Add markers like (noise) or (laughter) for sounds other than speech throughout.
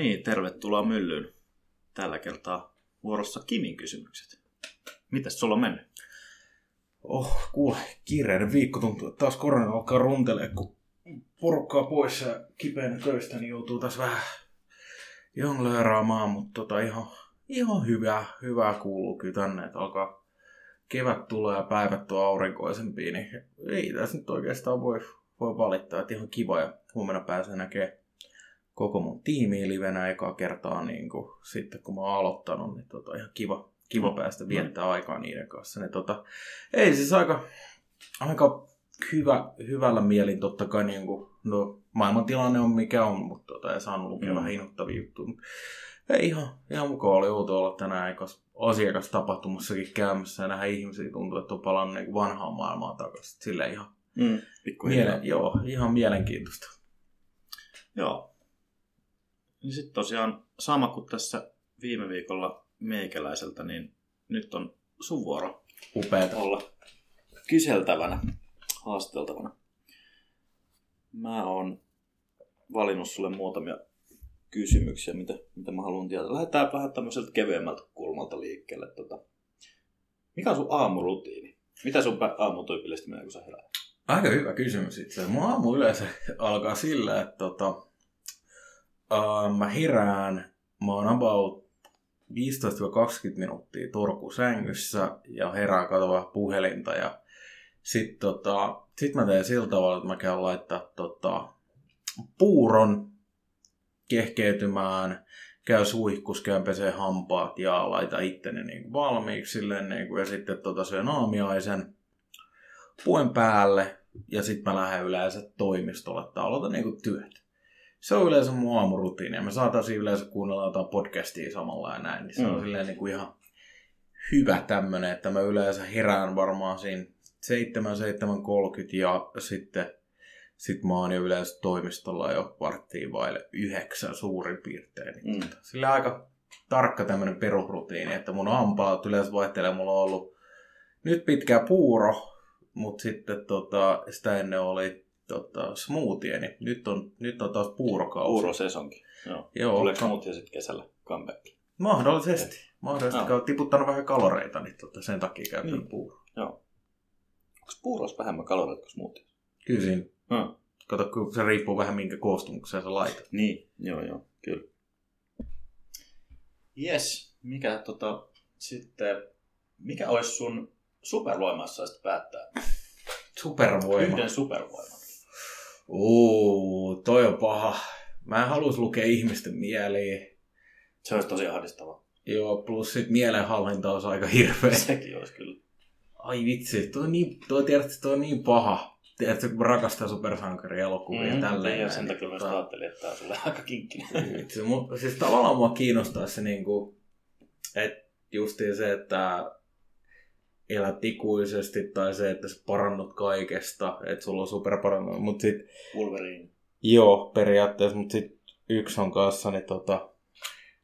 niin, tervetuloa myllyyn. Tällä kertaa vuorossa Kimin kysymykset. Mitäs sulla on mennyt? Oh, kuule, kiireinen viikko tuntuu, että taas korona alkaa runtelee, kun porukkaa pois ja kipeänä töistä, niin joutuu taas vähän jonglööraamaan, mutta tota ihan, ihan hyvä, hyvä kuuluu kyllä tänne, että alkaa kevät tulee ja päivät on aurinkoisempia, niin ei tässä nyt oikeastaan voi, voi valittaa, että ihan kiva ja huomenna pääsee näkemään koko mun tiimiä livenä ekaa kertaa niin kuin, sitten kun mä oon aloittanut, niin tota, ihan kiva, kiva päästä viettää mm. aikaa niiden kanssa. Niin, tota, ei siis aika, aika hyvä, hyvällä mielin totta kai, niin kuin, no maailmantilanne on mikä on, mutta tota, ei saanut lukea mm. vähän innoittavia juttuja. Ei ihan, ihan mukava oli outo olla tänään eikas asiakastapahtumassakin käymässä ja nähdä ihmisiä tuntuu, että on palannut niin vanhaan maailmaan takaisin. Sille ihan, Mm, miele- joo, ihan mielenkiintoista. Joo. Niin sitten tosiaan sama kuin tässä viime viikolla meikäläiseltä, niin nyt on sun vuoro Upeeta. olla kyseltävänä, haasteltavana. Mä oon valinnut sulle muutamia kysymyksiä, mitä, mitä mä haluan tietää. Lähdetään vähän tämmöiseltä kevyemmältä kulmalta liikkeelle. Tota, mikä on sun aamurutiini? Mitä sun aamu tyypillisesti menee, kun sä herät? Aika hyvä kysymys itse asiassa. Mun aamu yleensä (laughs) alkaa sillä, että tota, uh, mä herään, mä oon about 15-20 minuuttia Turku sängyssä ja herään katsomaan puhelinta ja sit, tota, sit mä teen sillä tavalla, että mä käyn laittaa tota, puuron kehkeytymään, käy suihkus, käyn pesee hampaat ja laita itteni niin kuin valmiiksi silleen, niin kuin, ja sitten tota, syön aamiaisen, puen päälle ja sitten mä lähden yleensä toimistolle tai aloitan niinku työt. Se on yleensä mun aamurutiini ja me saataisiin yleensä kuunnella jotain podcastia samalla ja näin, niin se on Mm. silleen niinku ihan hyvä tämmönen, että mä yleensä herään varmaan siinä 7, 7.30 ja sitten sit mä oon jo yleensä toimistolla jo varttiin vaille yhdeksän suurin piirtein. Niin Mm. Sillä aika tarkka tämmönen perusrutiini, että mun aamupalat yleensä vaihtelee. Mulla on ollut nyt pitkä puuro, mutta sitten tota, sitä ennen oli tota, smoothie, niin nyt on, nyt on taas puurokausi. Uurosesonkin. Joo. Joo, Tuleeko ja sitten kesällä comeback? mahdollisesti. Mahdollisesti, Joo. tiputtanut vähän kaloreita, niin tota, sen takia käytän Mm. mm. puuro. Joo. Onko puuros vähemmän kaloreita kuin smoothie? Kyllä siinä, Hmm. kato, kun se riippuu vähän minkä koostumukseen sä laitat. Niin, joo joo, kyllä. Yes, mikä tota, sitten, mikä olisi sun supervoima, jos saisit päättää? Supervoima. Yhden supervoiman. Uu, toi on paha. Mä en halus lukea ihmisten mieliä. Se olisi tosi ahdistavaa. Joo, plus sit mielenhallinta on aika hirveä. Sekin olisi kyllä. Ai vitsi, toi on niin, toi, tiedätkö, toi on niin paha. Tiedätkö, kun rakastaa supersankarielokuvia mm, ja tälleen. Ja sen takia niin myös tota- ajattelin, että tämä on sulle aika kinkkinen. Vitsi, mu, siis tavallaan mua kiinnostaa se niinku, että justiin se, että elät ikuisesti tai se, että sä parannut kaikesta, että sulla on superparannut. Mutta sit, Wolverine. joo, periaatteessa, mutta sit yksi on kanssa, niin tota,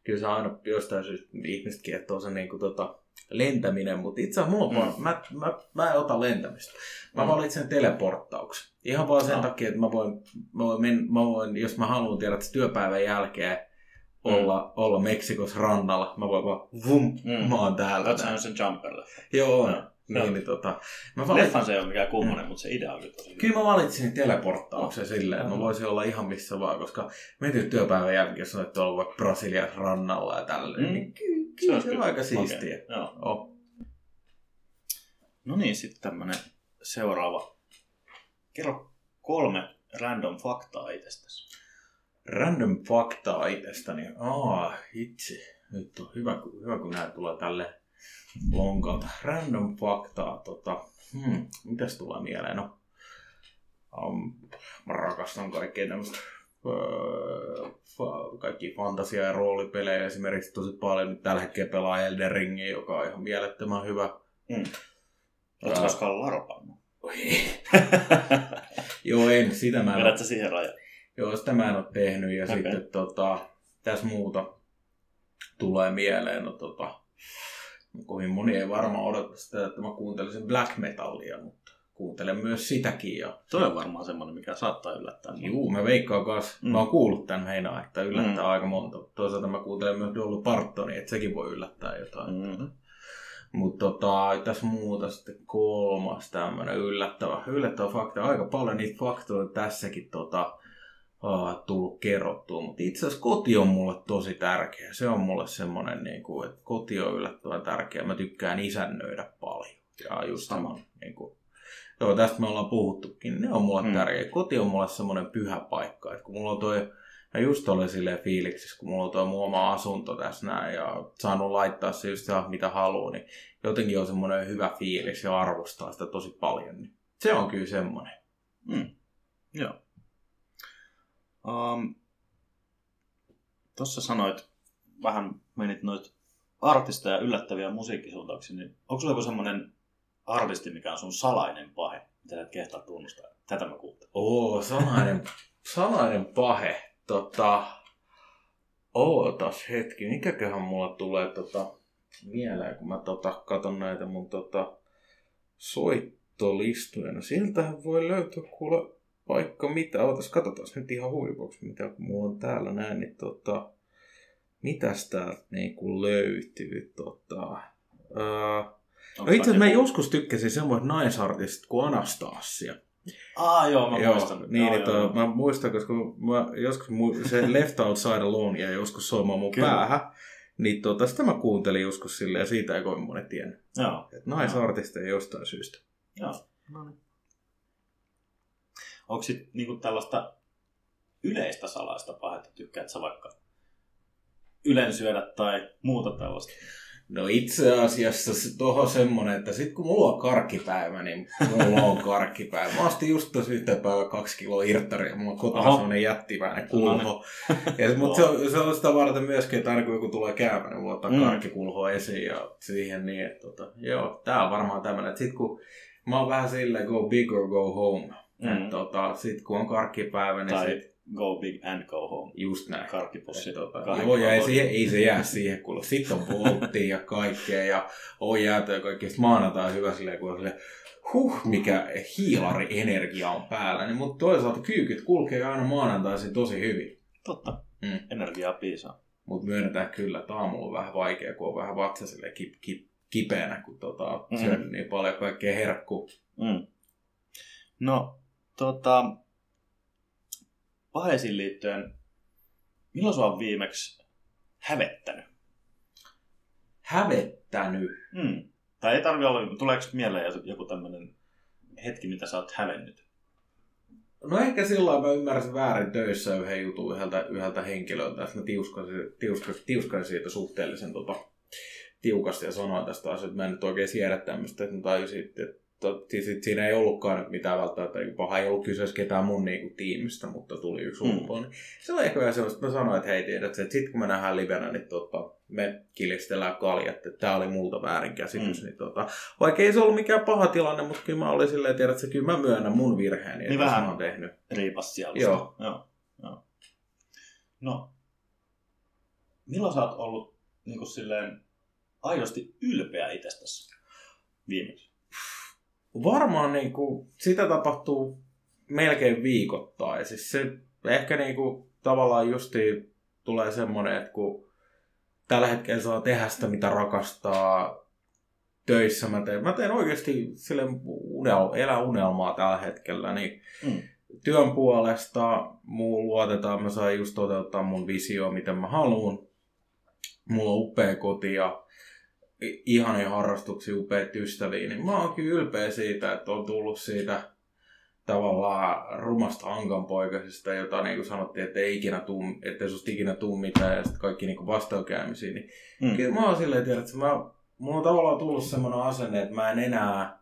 kyllä se aina jostain syystä ihmiset kiehtoo se niinku tota, lentäminen, mutta itse asiassa mulla on Mm. mä, mä, mä en ota lentämistä. Mä Mm. mm. valitsen teleporttauksen. Ihan vaan sen No. takia, että mä voin, mä voin, men, mä voin jos mä haluan tiedä, että työpäivän jälkeen olla, olla Meksikos rannalla, mä voin vaan vum, Mm. mm. mä oon täällä. Oletko sen Jumper-leffan? Joo, Joo. niin, niin tota, mä valitsin, Leffan se ei ole mikään kummonen, mutta se idea on kyllä tosi. Kyllä mä valitsin teleporttauksen No. silleen, että mä voisin olla ihan missä vaan, koska mietin työpäivän jälkeen, jos olet tuolla vaikka Brasilian rannalla ja tälleen, Mm. niin kyllä, Se kyllä se on kyllä aika makea. siistiä. Joo. Oh. No niin, sitten tämmönen seuraava. Kerro kolme random faktaa itsestäsi. Random faktaa itsestäni. Aa, itse. Nyt on hyvä, kun- hyvä kun nämä tulee tälle lonkalta. Random faktaa, tota, hmm, mitäs tulee mieleen? No, um, mä rakastan kaikkea tämmöistä öö, fa- kaikki fantasia- ja roolipelejä esimerkiksi tosi paljon. Nyt tällä hetkellä pelaa Elden Ringia, joka on ihan mielettömän hyvä. Mm. Oletko koskaan larpannut? (laughs) Joo, en. Sitä mä en Vedät sä siihen rajan? Joo, sitä mä en ole tehnyt. Ja okay. sitten tota, tässä muuta tulee mieleen. No, tota, kovin moni ei varmaan odota sitä, että mä kuuntelisin black metallia, mutta kuuntelen myös sitäkin. Ja... Toi on varmaan semmoinen, mikä saattaa yllättää. Juu, mä veikkaan kanssa. Mm. Mä oon kuullut tämän heinaa, että yllättää mm. aika monta. Toisaalta mä kuuntelen myös Dolly Partoni, että sekin voi yllättää jotain. Mm. Mutta tota, tässä muuta sitten kolmas tämmöinen yllättävä, yllättävä fakta. Aika paljon niitä faktoja tässäkin tota, uh, tullut kerrottua, mutta itse asiassa koti on mulle tosi tärkeä. Se on mulle semmoinen, niin kuin, että koti on yllättävän tärkeä. Mä tykkään isännöidä paljon. Ja just sama, niin kuin, joo, tästä me ollaan puhuttukin. Ne on mulle hmm. tärkeä. Koti on mulle semmoinen pyhä paikka. Että kun mulla on toi, ja just oli silleen fiiliksissä, kun mulla on tuo mun oma asunto tässä näin ja saanut laittaa se just mitä haluaa, niin jotenkin on semmoinen hyvä fiilis ja arvostaa sitä tosi paljon. Niin se on kyllä semmoinen. Mm. Joo. Um, Tuossa sanoit, vähän menit noit artisteja yllättäviä musiikkisuuntauksia, niin onko sulla joku semmoinen artisti, mikä on sun salainen pahe, mitä et kehtaa tunnustaa? Tätä mä kuuntelen. Oo, salainen, salainen pahe. Tota, ootas hetki, mikäköhän mulla tulee tota, mieleen, kun mä tota, katon näitä mun tota, soittolistoja. No sieltähän voi löytyä kuule vaikka mitä. Ootas, katsotaan nyt ihan huipuksi, mitä mulla on täällä näin, niin tota, mitäs täältä niin löytyy. Tota, ää, no itse asiassa mä joskus tykkäsin semmoista naisartista kuin Anastasia. Ah, joo, mä joo, muistan. Niin, joo, joo, joo. mä muistan, koska mä joskus se (laughs) Left Outside Alone ja joskus soimaan mun Kyllä. päähän. Niin tota, sitä mä kuuntelin joskus silleen ja siitä ei kovin moni tiennyt. Joo. Että naisartisteja jostain syystä. Joo. No niin. Onko sitten niinku tällaista yleistä salaista pahetta, tykkäät sä vaikka ylen syödä tai muuta tällaista? No itse asiassa se tuohon semmonen, että sit kun mulla on karkkipäivä, niin mulla on karkkipäivä. Mä ostin just tossa yhtä päivä kaksi kiloa irttaria, mulla on kotona Oho. semmonen jättimäinen kulho. Ja, mutta se on, se on sitä varten myöskin, että aina kun joku tulee käymään, niin ottaa mm. karkkikulhoa esiin ja siihen niin, että tota, joo, tää on varmaan tämmönen, että sit kun mä oon vähän silleen go big or go home, mm. että tota, sit kun on karkkipäivä, niin tai... sit go big and go home. Just näin. Karkkipussi. Tota, joo, ja ei, siihen, ei se jää siihen, kun sitten on volttia ja kaikkea, ja on jäätä ja kaikkea. Sitten maanantai hyvä silleen, kun on silleen, huh, mikä hiilari energia on päällä. Niin, mutta toisaalta kyykyt kulkee aina maanantaisin tosi hyvin. Totta. Mm. Energiaa piisaa. Mutta myönnetään kyllä, että aamulla on vähän vaikea, kun on vähän vatsa sille kip, kip, kipeänä, kun tota, mm. syönyt niin paljon kaikkea herkkua. Mm. No, tota, paheisiin liittyen, milloin sua on viimeksi hävettänyt? Hävettänyt? Hmm. Tai ei tarvi olla, tuleeko mieleen joku tämmöinen hetki, mitä sä oot hävennyt? No ehkä silloin mä ymmärsin väärin töissä yhden jutun yhdeltä, yhdeltä henkilöltä, että mä tiuskasin, tiuskasin, tiuskasin siitä suhteellisen tota, tiukasti ja sanoin tästä asiasta, että mä en nyt oikein siedä tämmöistä, että mä tajusin, että siis siinä ei ollutkaan mitään välttämättä niin paha, ei ollut kyseessä ketään mun niin kuin, tiimistä, mutta tuli yksi mm. ulkopuolinen. Niin se on ehkä vähän sellaista, että mä sanoin, että hei tiedät, että sitten kun me nähdään livenä, niin tota, me kilistellään kaljat, että tämä oli multa väärinkäsitys. Mm. Niin, tota, vaikka ei se ollut mikään paha tilanne, mutta kyllä mä olin silleen, tiedät, että kyllä mä myönnän mun virheeni, niin vähän mä tehnyt. riipas siellä. Joo. Joo. Joo. No, milloin sä oot ollut niin kuin silleen aidosti ylpeä itsestäsi viimeksi? Varmaan niin kuin, sitä tapahtuu melkein viikoittain. Siis se ehkä niin kuin, tavallaan justi tulee semmoinen, että kun tällä hetkellä saa tehdä sitä, mitä rakastaa töissä. Mä teen, mä teen oikeasti sille unel, elä unelmaa tällä hetkellä. Niin mm. Työn puolesta muu luotetaan, mä saan just toteuttaa mun visio, miten mä haluan. Mulla on upea koti ja ihania harrastuksia, upeita ystäviä, niin mä oon kyllä ylpeä siitä, että on tullut siitä tavallaan rumasta ankanpoikaisesta, jota niin kuin sanottiin, että ei ikinä tuu, että ei susta ikinä tuu mitään ja sitten kaikki niin vastoinkäymisiä. Niin mm. Kyllä mä oon silleen, tiedä, että mä, mulla on tavallaan tullut semmoinen asenne, että mä en enää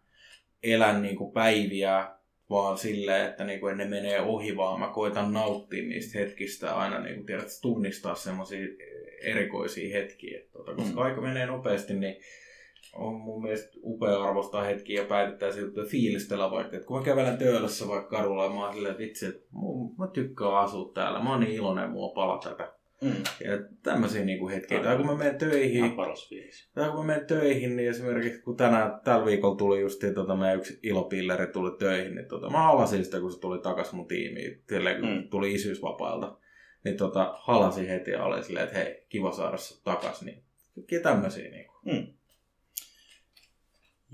elä niin kuin päiviä, vaan silleen, että niin kuin ne menee ohi, vaan mä koitan nauttia niistä hetkistä aina niin kuin, tiedät, tunnistaa semmoisia erikoisia hetkiä. Että, tuota, koska mm. aika menee nopeasti, niin on mun mielestä upea arvostaa hetkiä ja päätetään siltä fiilistellä vaikka. Että kun mä kävelen töölössä vaikka kadulla mä oon silleen, että itse, että mä tykkään asua täällä. Mä oon niin iloinen, mulla pala tätä. Mm. Ja tämmöisiä niin hetkiä. Tai kun mä menen töihin, tai kun mä menen töihin, niin esimerkiksi kun tänään, tällä viikolla tuli just tota, meidän yksi ilopilleri tuli töihin, niin tota, mä halasin sitä, kun se tuli takas mun tiimiin, silleen, kun Mm. tuli isyysvapailta. Niin tota, halasin heti ja oli silleen, että hei, kiva saada sut takas. Niin kaikkia tämmöisiä. Niin kuin. Mm.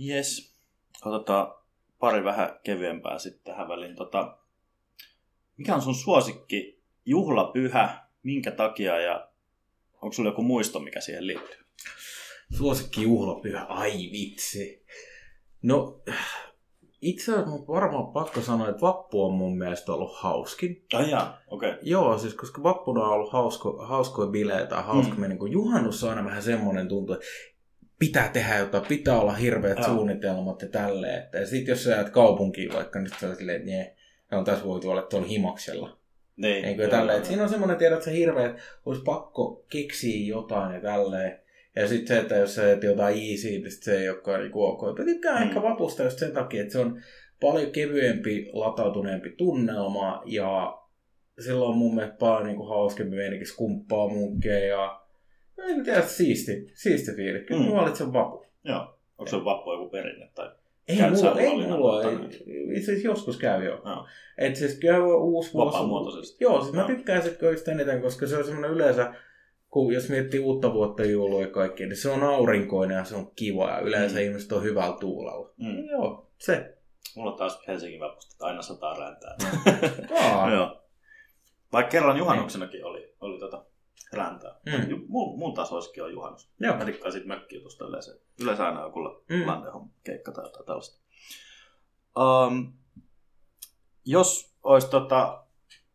Yes. Otetaan pari vähän kevyempää sitten tähän väliin. Tota, mikä on sun suosikki juhlapyhä, minkä takia ja onko sulla joku muisto, mikä siihen liittyy? Suosikki juhlapyhä, ai vitsi. No, itse asiassa mun varmaan pakko sanoa, että vappu on mun mielestä ollut hauskin. Ai okei. Okay. Joo, siis koska vappuna on ollut hausko, hauskoja bileitä ja hauska Mm. kun juhannus on aina vähän semmoinen tuntuu, että pitää tehdä jotain, pitää olla hirveät Joo. suunnitelmat ja tälleen. Että, ja sit jos sä jäät kaupunkiin vaikka, niin sä silleen, että nie, ne on tässä voitu olla tuolla himaksella. Niin, Niin kuin joo, tälleen. joo, siinä on semmoinen, tiedät, että se hirveä, että olisi pakko keksiä jotain ja tälleen. Ja sitten se, että jos sä teet jotain easy, niin sit se ei olekaan niin ok. Mä tykkään Mm. ehkä vapusta just sen takia, että se on paljon kevyempi, latautuneempi tunnelma ja silloin on mun mielestä paljon niin kuin hauskempi meininki skumppaa munkkeja ja no, en tiedä, siisti, siisti fiilis. Kyllä Mm. mä valitsen vapu. Joo. Onko se vappu joku perinne? Tai... Ei mulla, ei mulla. Itse asiassa joskus käy jo. Joo. Et siis käy uusi vuosi. Vapaamuotoisesti. Joo, siis mä tykkään sit just eniten, koska se on semmoinen yleensä, kun jos miettii uutta vuotta joulua ja kaikkea, niin se on aurinkoinen ja se on kiva ja yleensä Mm. ihmiset on hyvällä tuulella. Mm. Joo, se. Mulla taas Helsingin vapusta, aina sataa räntää. (laughs) Joo. (laughs) Vaikka kerran juhannuksenakin oli, oli tota räntää. Mm. Mun, mun taas olisikin on juhannus. Joo. Mä dikkaan siitä mökkijutusta yleensä. Yleensä aina joku. Mm. landehom keikka tai jotain tällaista. Um, jos olisi tota,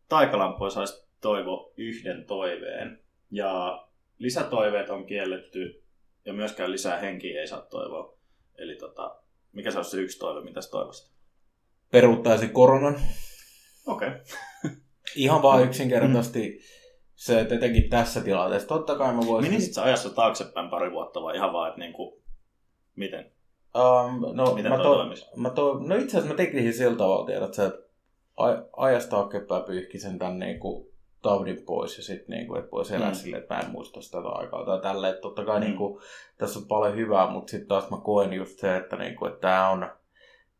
taikalampoja saisi toivo yhden toiveen ja lisätoiveet on kielletty ja myöskään lisää henkiä ei saa toivoa. Eli tota, mikä se olisi se yksi toive, mitä sä toivoisit? peruuttaisin koronan. Okei. Okay. (laughs) Ihan vaan yksinkertaisesti se, että etenkin tässä tilanteessa. Totta kai mä voisin... Menisit sä ajassa taaksepäin pari vuotta vai ihan vaan, että niinku, miten? Um, no, Miten mä, toi to, mä to, no itse asiassa mä tekisin sillä tavalla, tiedät että aj- ajasta taaksepäin pyyhkisen tän niinku taudin pois ja sitten niinku, että voisi elää Mm. silleen, että mä en muista sitä aikaa tai tälleen. Että totta kai Mm. niinku, tässä on paljon hyvää, mutta sitten taas mä koen just se, että niinku, että tää on,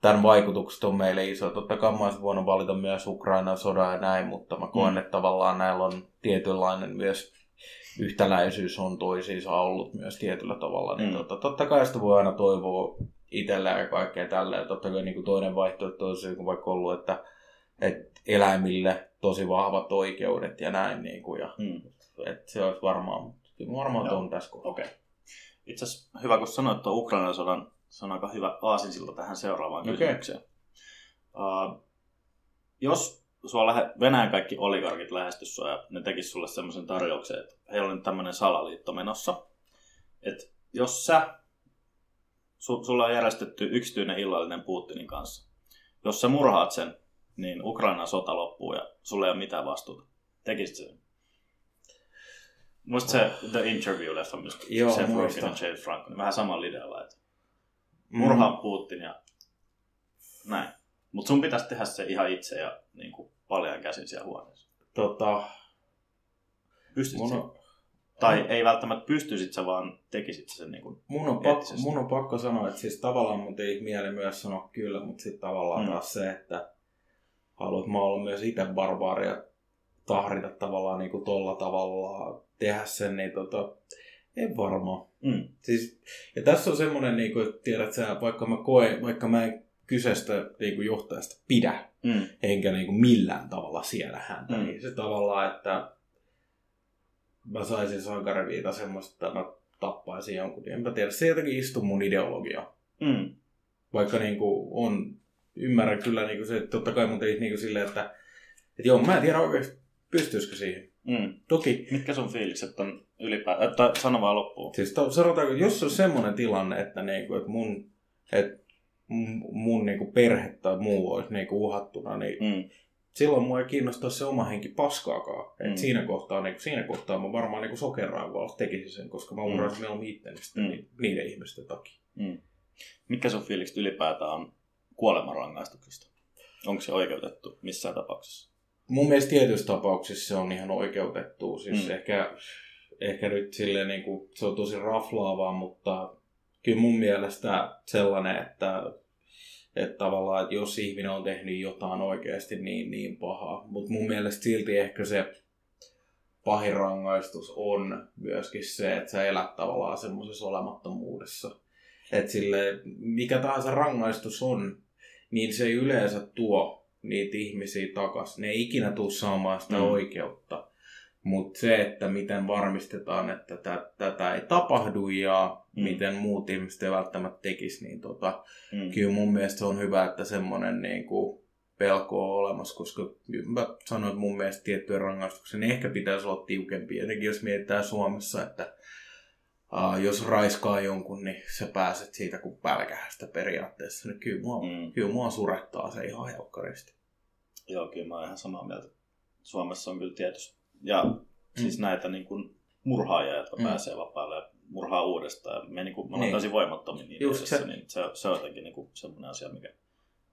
tämän vaikutukset on meille iso. Totta kai mä olisin voinut valita myös Ukrainan sodan ja näin, mutta mä koen, Mm. että tavallaan näillä on tietynlainen myös yhtäläisyys on toisiinsa ollut myös tietyllä tavalla. Niin Mm. tota, totta kai sitä voi aina toivoa itsellään ja kaikkea tällä. Ja totta kai niin kuin toinen vaihtoehto olisi joku vaikka ollut, että, että eläimille tosi vahvat oikeudet ja näin. Niin kuin, ja, Hmm. että se olisi varmaan, varmaan on tässä kohdassa. Okei. Okay. Itse asiassa hyvä, kun sanoit tuon Ukrainan sodan, se on aika hyvä aasinsilta tähän seuraavaan Okei. kysymykseen. Uh, jos sua lähe, Venäjän kaikki oligarkit lähestys sua ja ne tekis sulle semmoisen tarjouksen, että heillä on nyt tämmöinen salaliitto menossa, että jos sä, su, sulla on järjestetty yksityinen illallinen Putinin kanssa, jos sä murhaat sen, niin Ukrainan sota loppuu ja sulla ei ole mitään vastuuta. Tekisit sen? Muista se The Interview-leffa myös. Joo, Seth Rogen ja James Franco. Vähän samalla idealla, että Mm. murhaa Putin ja näin. Mutta sun pitäisi tehdä se ihan itse ja niin kuin paljon käsin siellä huoneessa. Tota, Pystyt mun, mun... on, Tai ei välttämättä pystyisit sä, vaan tekisit sen niin kuin... mun, on pakko, mun on pakko sanoa, että siis tavallaan mun teki mieli myös sanoa kyllä, mutta sitten tavallaan Mm. mm. taas se, että haluat mä olla myös itse barbaaria tahrita tavallaan niin kuin tolla tavalla tehdä sen, niin tota, en varmaan. Mm. Siis, ja tässä on semmoinen, niin kuin, että tiedät sä, vaikka mä koen, vaikka mä en kyseistä niin kuin johtajasta pidä, Mm. enkä niin kuin millään tavalla siellä häntä, Mm. niin se tavallaan, että mä saisin sankariviita semmoista, että mä tappaisin jonkun, en mä tiedä, se jotenkin istuu mun ideologia. Mm. Vaikka niin kuin on, ymmärrän kyllä niin kuin se, että totta kai mun teki niin kuin silleen, että, että joo, mä en tiedä oikeasti pystyisikö siihen. Mm. Toki, Mitkä sun fiilikset on ylipäätään? Tai sano vaan loppuun. siis to, sanotaanko, jos on semmoinen tilanne, että, niin kuin, että mun, että mun, niin kuin perhe tai muu olisi niin kuin uhattuna, niin Mm. silloin mua ei kiinnostaa se oma henki paskaakaan. Et Mm. siinä, kohtaa, niin, siinä kohtaa mä varmaan niin sokeraivoilla tekisin sen, koska mä Mm. uhraisin mieluummin itteni Mm. ni- niiden ihmisten takia. Mm. Mitkä sun fiilikset ylipäätään on kuolemanrangaistuksesta? Onko se oikeutettu missään tapauksessa? mun mielestä tietyissä tapauksissa se on ihan oikeutettu. Siis Mm. ehkä, ehkä nyt silleen niin kuin, se on tosi raflaavaa, mutta kyllä mun mielestä sellainen, että, että tavallaan, että jos ihminen on tehnyt jotain oikeasti niin, niin pahaa, mutta mun mielestä silti ehkä se pahin rangaistus on myöskin se, että sä elät tavallaan semmoisessa olemattomuudessa. Että sille, mikä tahansa rangaistus on, niin se ei yleensä tuo niitä ihmisiä takas. Ne ei ikinä tule saamaan sitä Mm. oikeutta. Mutta se, että miten varmistetaan, että tä, tätä ei tapahdu ja Mm. miten muut ihmiset ei välttämättä tekisi, niin tota, Mm. kyllä mun mielestä se on hyvä, että semmoinen niin kuin pelko on olemassa, koska mä sanoin, että mun mielestä tiettyjen rangaistuksen ehkä pitäisi olla tiukempia. Jotenkin jos mietitään Suomessa, että uh, jos raiskaa jonkun, niin sä pääset siitä kuin pälkähästä periaatteessa. Niin kyllä mua, Mm. mm. kyllä mua surettaa se ihan helkkaristi. Joo, kyllä mä oon ihan samaa mieltä. Suomessa on kyllä tietysti. Ja siis näitä niin kuin murhaajia, jotka Mm. pääsee vapaalle ja murhaa uudestaan. Me, niin kuin, me Niin. täysin voimattomia niin Just edessä, se. niin se, se on jotenkin niin kuin semmoinen asia, mikä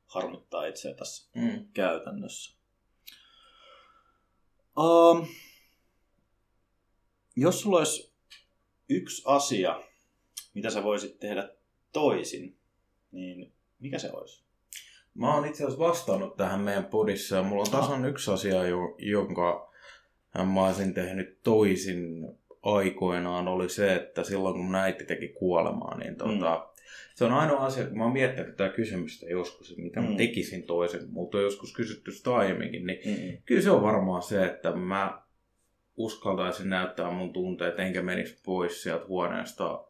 harmittaa itseä tässä Mm. käytännössä. Um, jos sulla olisi yksi asia, mitä sä voisit tehdä toisin, niin mikä se olisi? Mä oon itse asiassa vastannut tähän meidän podissa ja mulla on tasan yksi asia, jo- jonka mä olisin tehnyt toisin aikoinaan, oli se, että silloin kun mun äiti teki kuolemaa, niin tota, mm. se on ainoa asia, kun mä oon miettinyt tätä kysymystä joskus, että mitä mm. Mm. mä tekisin toisin, mutta joskus kysytty sitä aiemminkin, niin Mm-mm. kyllä se on varmaan se, että mä uskaltaisin näyttää mun tunteet, enkä menisi pois sieltä huoneesta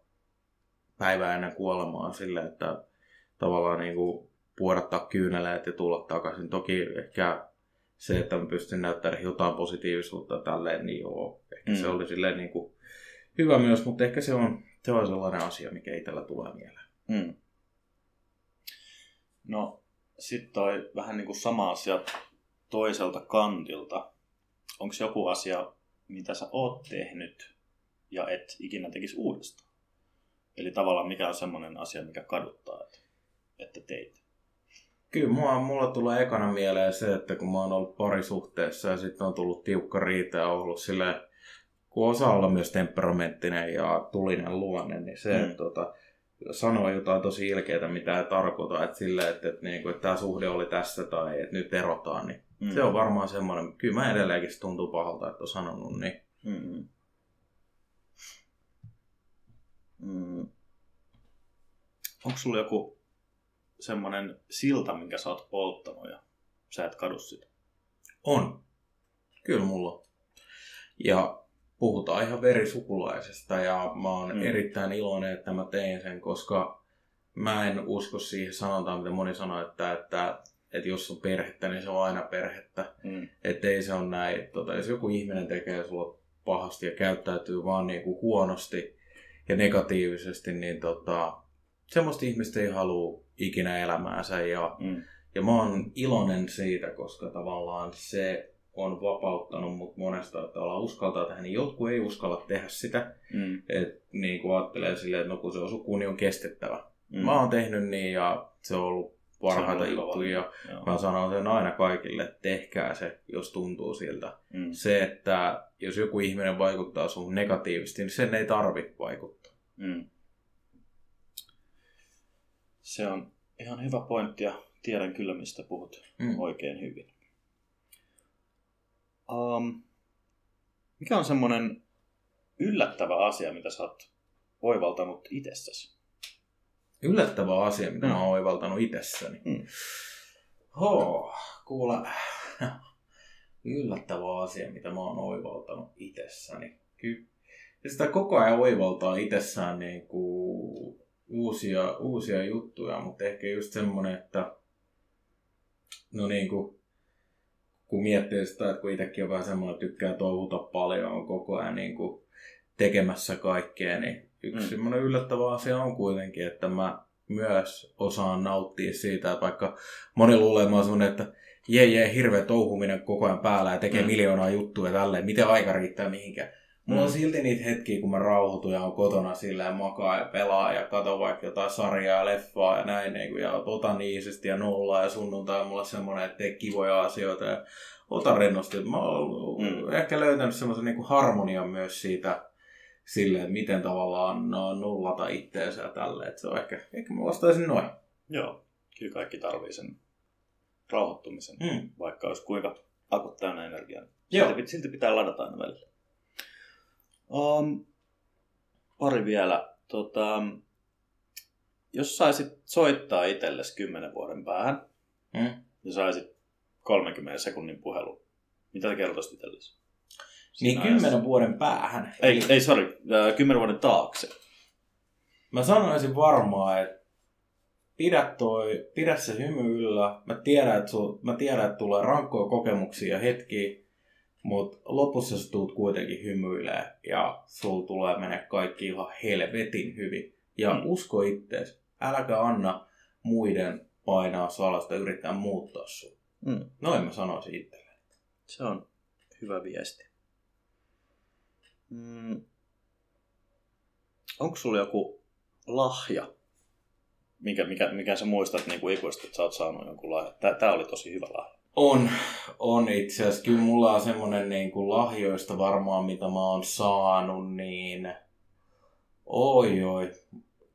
päivää ennen kuolemaa sille, että tavallaan niin kuin puodattaa kyyneleet ja tulla takaisin. Toki ehkä se, että mä pystyn näyttämään jotain positiivisuutta tälleen, niin joo, ehkä mm. se oli silleen niin kuin hyvä myös, mutta ehkä se on, se on sellainen asia, mikä itsellä tulee mieleen. Mm. No, sitten toi vähän niin kuin sama asia toiselta kantilta. Onko joku asia, mitä sä oot tehnyt ja et ikinä tekisi uudestaan? Eli tavallaan mikä on semmoinen asia, mikä kaduttaa, että, että teit. Kyllä mua, mulla tulee ekana mieleen se, että kun mä oon ollut parisuhteessa ja sitten on tullut tiukka riita ja ollut silleen, kun osaa olla myös temperamenttinen ja tulinen luonne, niin se, Mm. että tota, sanoo jotain tosi ilkeää, mitä ei tarkoita, että silleen, että, että, niin että tämä suhde oli tässä tai että nyt erotaan, niin Mm. se on varmaan semmoinen, kyllä mä edelleenkin se tuntuu pahalta, että on sanonut niin. Mm. Mm. Onko sulla joku semmoinen silta, minkä sä oot polttanut ja sä et kadu sitä? On. Kyllä mulla. Ja puhutaan ihan verisukulaisesta ja mä oon Mm. mm. erittäin iloinen, että mä tein sen, koska mä en usko siihen sanotaan, mitä moni sanoo, että, että, että jos on perhettä, niin se on aina perhettä. Mm. Että ei se ole näin. Tota, jos joku ihminen tekee sulla pahasti ja käyttäytyy vaan niin kuin huonosti ja negatiivisesti, niin tota, semmoista ihmistä ei halua ikinä elämäänsä. Ja Mm. ja mä oon iloinen siitä, koska tavallaan se on vapauttanut mut monesta, että ollaan uskaltaa tehdä, niin jotkut ei uskalla tehdä sitä. Mm. Et niin kuin ajattelee silleen, että no kun se on suku, niin on kestettävä. Mm. Mä oon tehnyt niin ja se on ollut parhaita juttuja. Ja Joo. mä sanon sen aina kaikille, että tehkää se, jos tuntuu siltä. Mm. Se, että jos joku ihminen vaikuttaa sun negatiivisesti, niin sen ei tarvi vaikuttaa. Mm. Se on ihan hyvä pointti ja tiedän kyllä, mistä puhut Mm. oikein hyvin. Um, mikä on semmoinen yllättävä asia, mitä sä oot oivaltanut itsessäsi? Yllättävä asia, mitä Mm. mä oon oivaltanut itsessäni. Mm. Hoo, kuule. Yllättävä asia, mitä mä oon oivaltanut itsessäni. Kyllä. Ja sitä koko ajan oivaltaa itsessään niin kuin uusia, uusia juttuja, mutta ehkä just semmonen, että no niin kuin, kun miettii sitä, että kun itsekin on vähän semmoinen, että tykkää touhuta paljon, on koko ajan niin kuin tekemässä kaikkea, niin yksi Mm. mm. semmoinen yllättävä asia on kuitenkin, että mä myös osaan nauttia siitä, että vaikka moni luulee, että mä oon semmoinen, että jee jee, hirveä touhuminen koko ajan päällä ja tekee Mm. miljoonaa juttuja tälleen, miten aika riittää mihinkään. Mulla on Mm. silti niitä hetkiä, kun mä rauhoitun ja on kotona silleen makaa ja pelaa ja katon vaikka jotain sarjaa ja leffaa ja näin niin kuin, ja otan iisisti ja nollaa ja sunnuntai on mulla semmoinen, että tee kivoja asioita ja ota rennosti. Mä oon Mm. ehkä löytänyt semmoisen niin harmonian myös siitä silleen, että miten tavallaan no, nullata itteensä ja tälleen. Että se on ehkä, ehkä mä vastaisin noin. Joo, kyllä kaikki tarvii sen rauhoittumisen, Mm. vaikka olisi kuinka akut täynnä energiaa. Silti, silti pitää ladata aina välillä. Um, pari vielä. Tota, jos saisit soittaa itsellesi 10 vuoden päähän Mm. ja saisit 30 sekunnin puhelu, mitä kertoisit itsellesi? Niin kymmenen ajassa. vuoden päähän. Ei, ei sorry, äh, 10 vuoden taakse. Mä sanoisin varmaan, että pidä, toi, pidä se hymy yllä. Mä tiedän, että, sul, mä tiedän, että tulee rankkoja kokemuksia ja hetkiä, mutta lopussa sä tuut kuitenkin hymyilee ja sul tulee mennä kaikki ihan helvetin hyvin. Ja Mm. usko ittees. Äläkä anna muiden painaa salasta yrittää muuttaa sun. Mm. Noin mä sanoisin itselle. Se on hyvä viesti. Mm. Onko sulla joku lahja, mikä, mikä, mikä sä muistat niin ikuisesti, että sä oot saanut jonkun lahja? Tää, tää oli tosi hyvä lahja. On, on itse asiassa. Kyllä mulla on semmonen niin kuin lahjoista varmaan, mitä mä oon saanut, niin oi oi.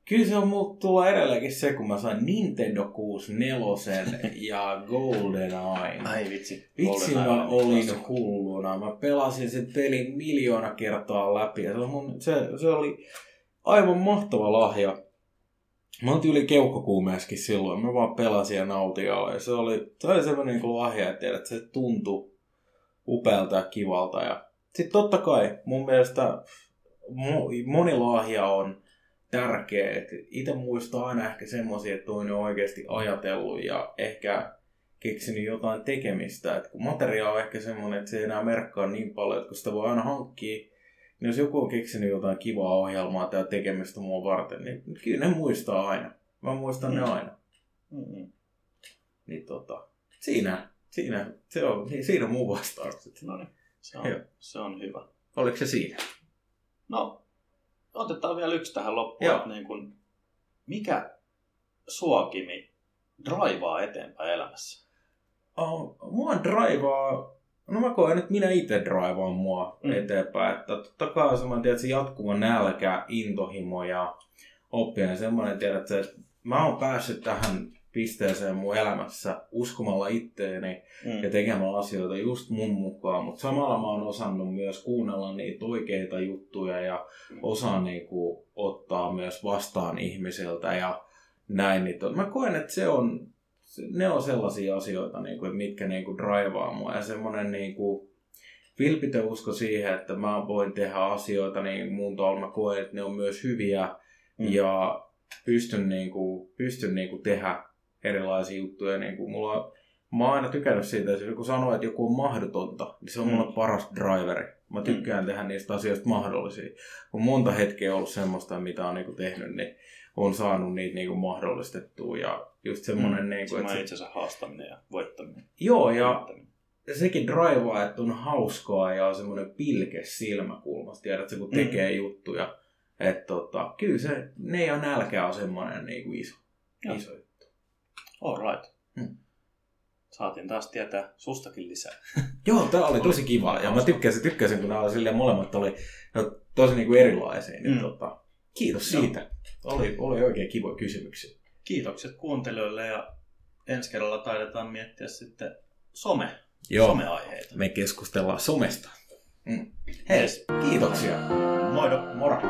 Kyllä se on mulla tulee edelleenkin se, kun mä sain Nintendo 64 ja GoldenEye. Ai vitsi. Vitsi mä oli olin hulluna. Mä pelasin sen pelin miljoona kertaa läpi. Ja se, mun, se, se oli aivan mahtava lahja. Mä oon yli keuhkokuumeeskin silloin. Mä vaan pelasin ja nautin ja se oli, se oli semmoinen niin lahja, että, tiedät, se tuntui upealta ja kivalta. Ja sitten totta kai mun mielestä mo- moni lahja on tärkeä. Et Itse muistaa aina ehkä semmoisia, että toinen on oikeasti ajatellut ja ehkä keksinyt jotain tekemistä. Et kun materia on ehkä semmoinen, että se ei enää merkkaa niin paljon, että kun sitä voi aina hankkia, niin jos joku on keksinyt jotain kivaa ohjelmaa tai tekemistä mua varten, niin kyllä ne muistaa aina. Mä muistan ne Mm. aina. Mm-mm. Niin tota, siinä, siinä, se on, niin siinä on mun vastaukset. No niin, se Joo. on, se on hyvä. Oliko se siinä? No, otetaan vielä yksi tähän loppuun. Joo. että Niin kun, mikä suokimi draivaa eteenpäin elämässä? Oh, mua draivaa, no mä koen, että minä itse draivaan mua Mm. eteenpäin. Että totta kai on semmoinen, se jatkuva nälkä, intohimo ja oppiminen. Semmoinen, tiedät, että mä oon päässyt tähän pisteeseen mun elämässä uskomalla itteeni Mm. ja tekemällä asioita just mun mukaan, mutta samalla mä oon osannut myös kuunnella niitä oikeita juttuja ja osaan niinku ottaa myös vastaan ihmisiltä ja näin. Niin mä koen, että se on, ne on sellaisia asioita, niinku, että mitkä niinku draivaa mua ja semmoinen niinku, vilpitön usko siihen, että mä voin tehdä asioita niin mun tuolla mä koen, että ne on myös hyviä Mm. ja pystyn, niinku, pystyn niinku tehdä erilaisia juttuja. Niinku, mulla on, mä oon aina tykännyt siitä, että jos joku sanoo, että joku on mahdotonta, niin se on Mm. mulle paras driveri. Mä tykkään tehdä niistä asioista mahdollisia. On monta hetkeä ollut semmoista, mitä on niinku tehnyt, niin on saanut niitä niinku mahdollistettua. Ja just semmoinen, mm. niinku, että se, itsensä haastaminen ja voittaminen. joo, ja Voittaminen. sekin draivaa, että on hauskaa ja on semmoinen pilke silmäkulmasta, tiedätkö, kun Mm. tekee juttuja. Että tota, kyllä se, ne ja nälkä on semmoinen niinku iso, Joo. iso juttu. All right. Mm. Saatiin taas tietää sustakin lisää. (laughs) Joo, tää oli tosi kiva. Ja mä tykkäsin, tykkäsin kun nämä oli silleen molemmat oli no, tosi niinku erilaisia. Niin Mm. tota, kiitos Joo. siitä. Oli, oli oikein kivoja kysymyksiä. Kiitokset kuuntelijoille ja ensi kerralla taidetaan miettiä sitten some, Joo, someaiheita. me keskustellaan somesta. Mm. Hei, kiitoksia. Moido! Moro.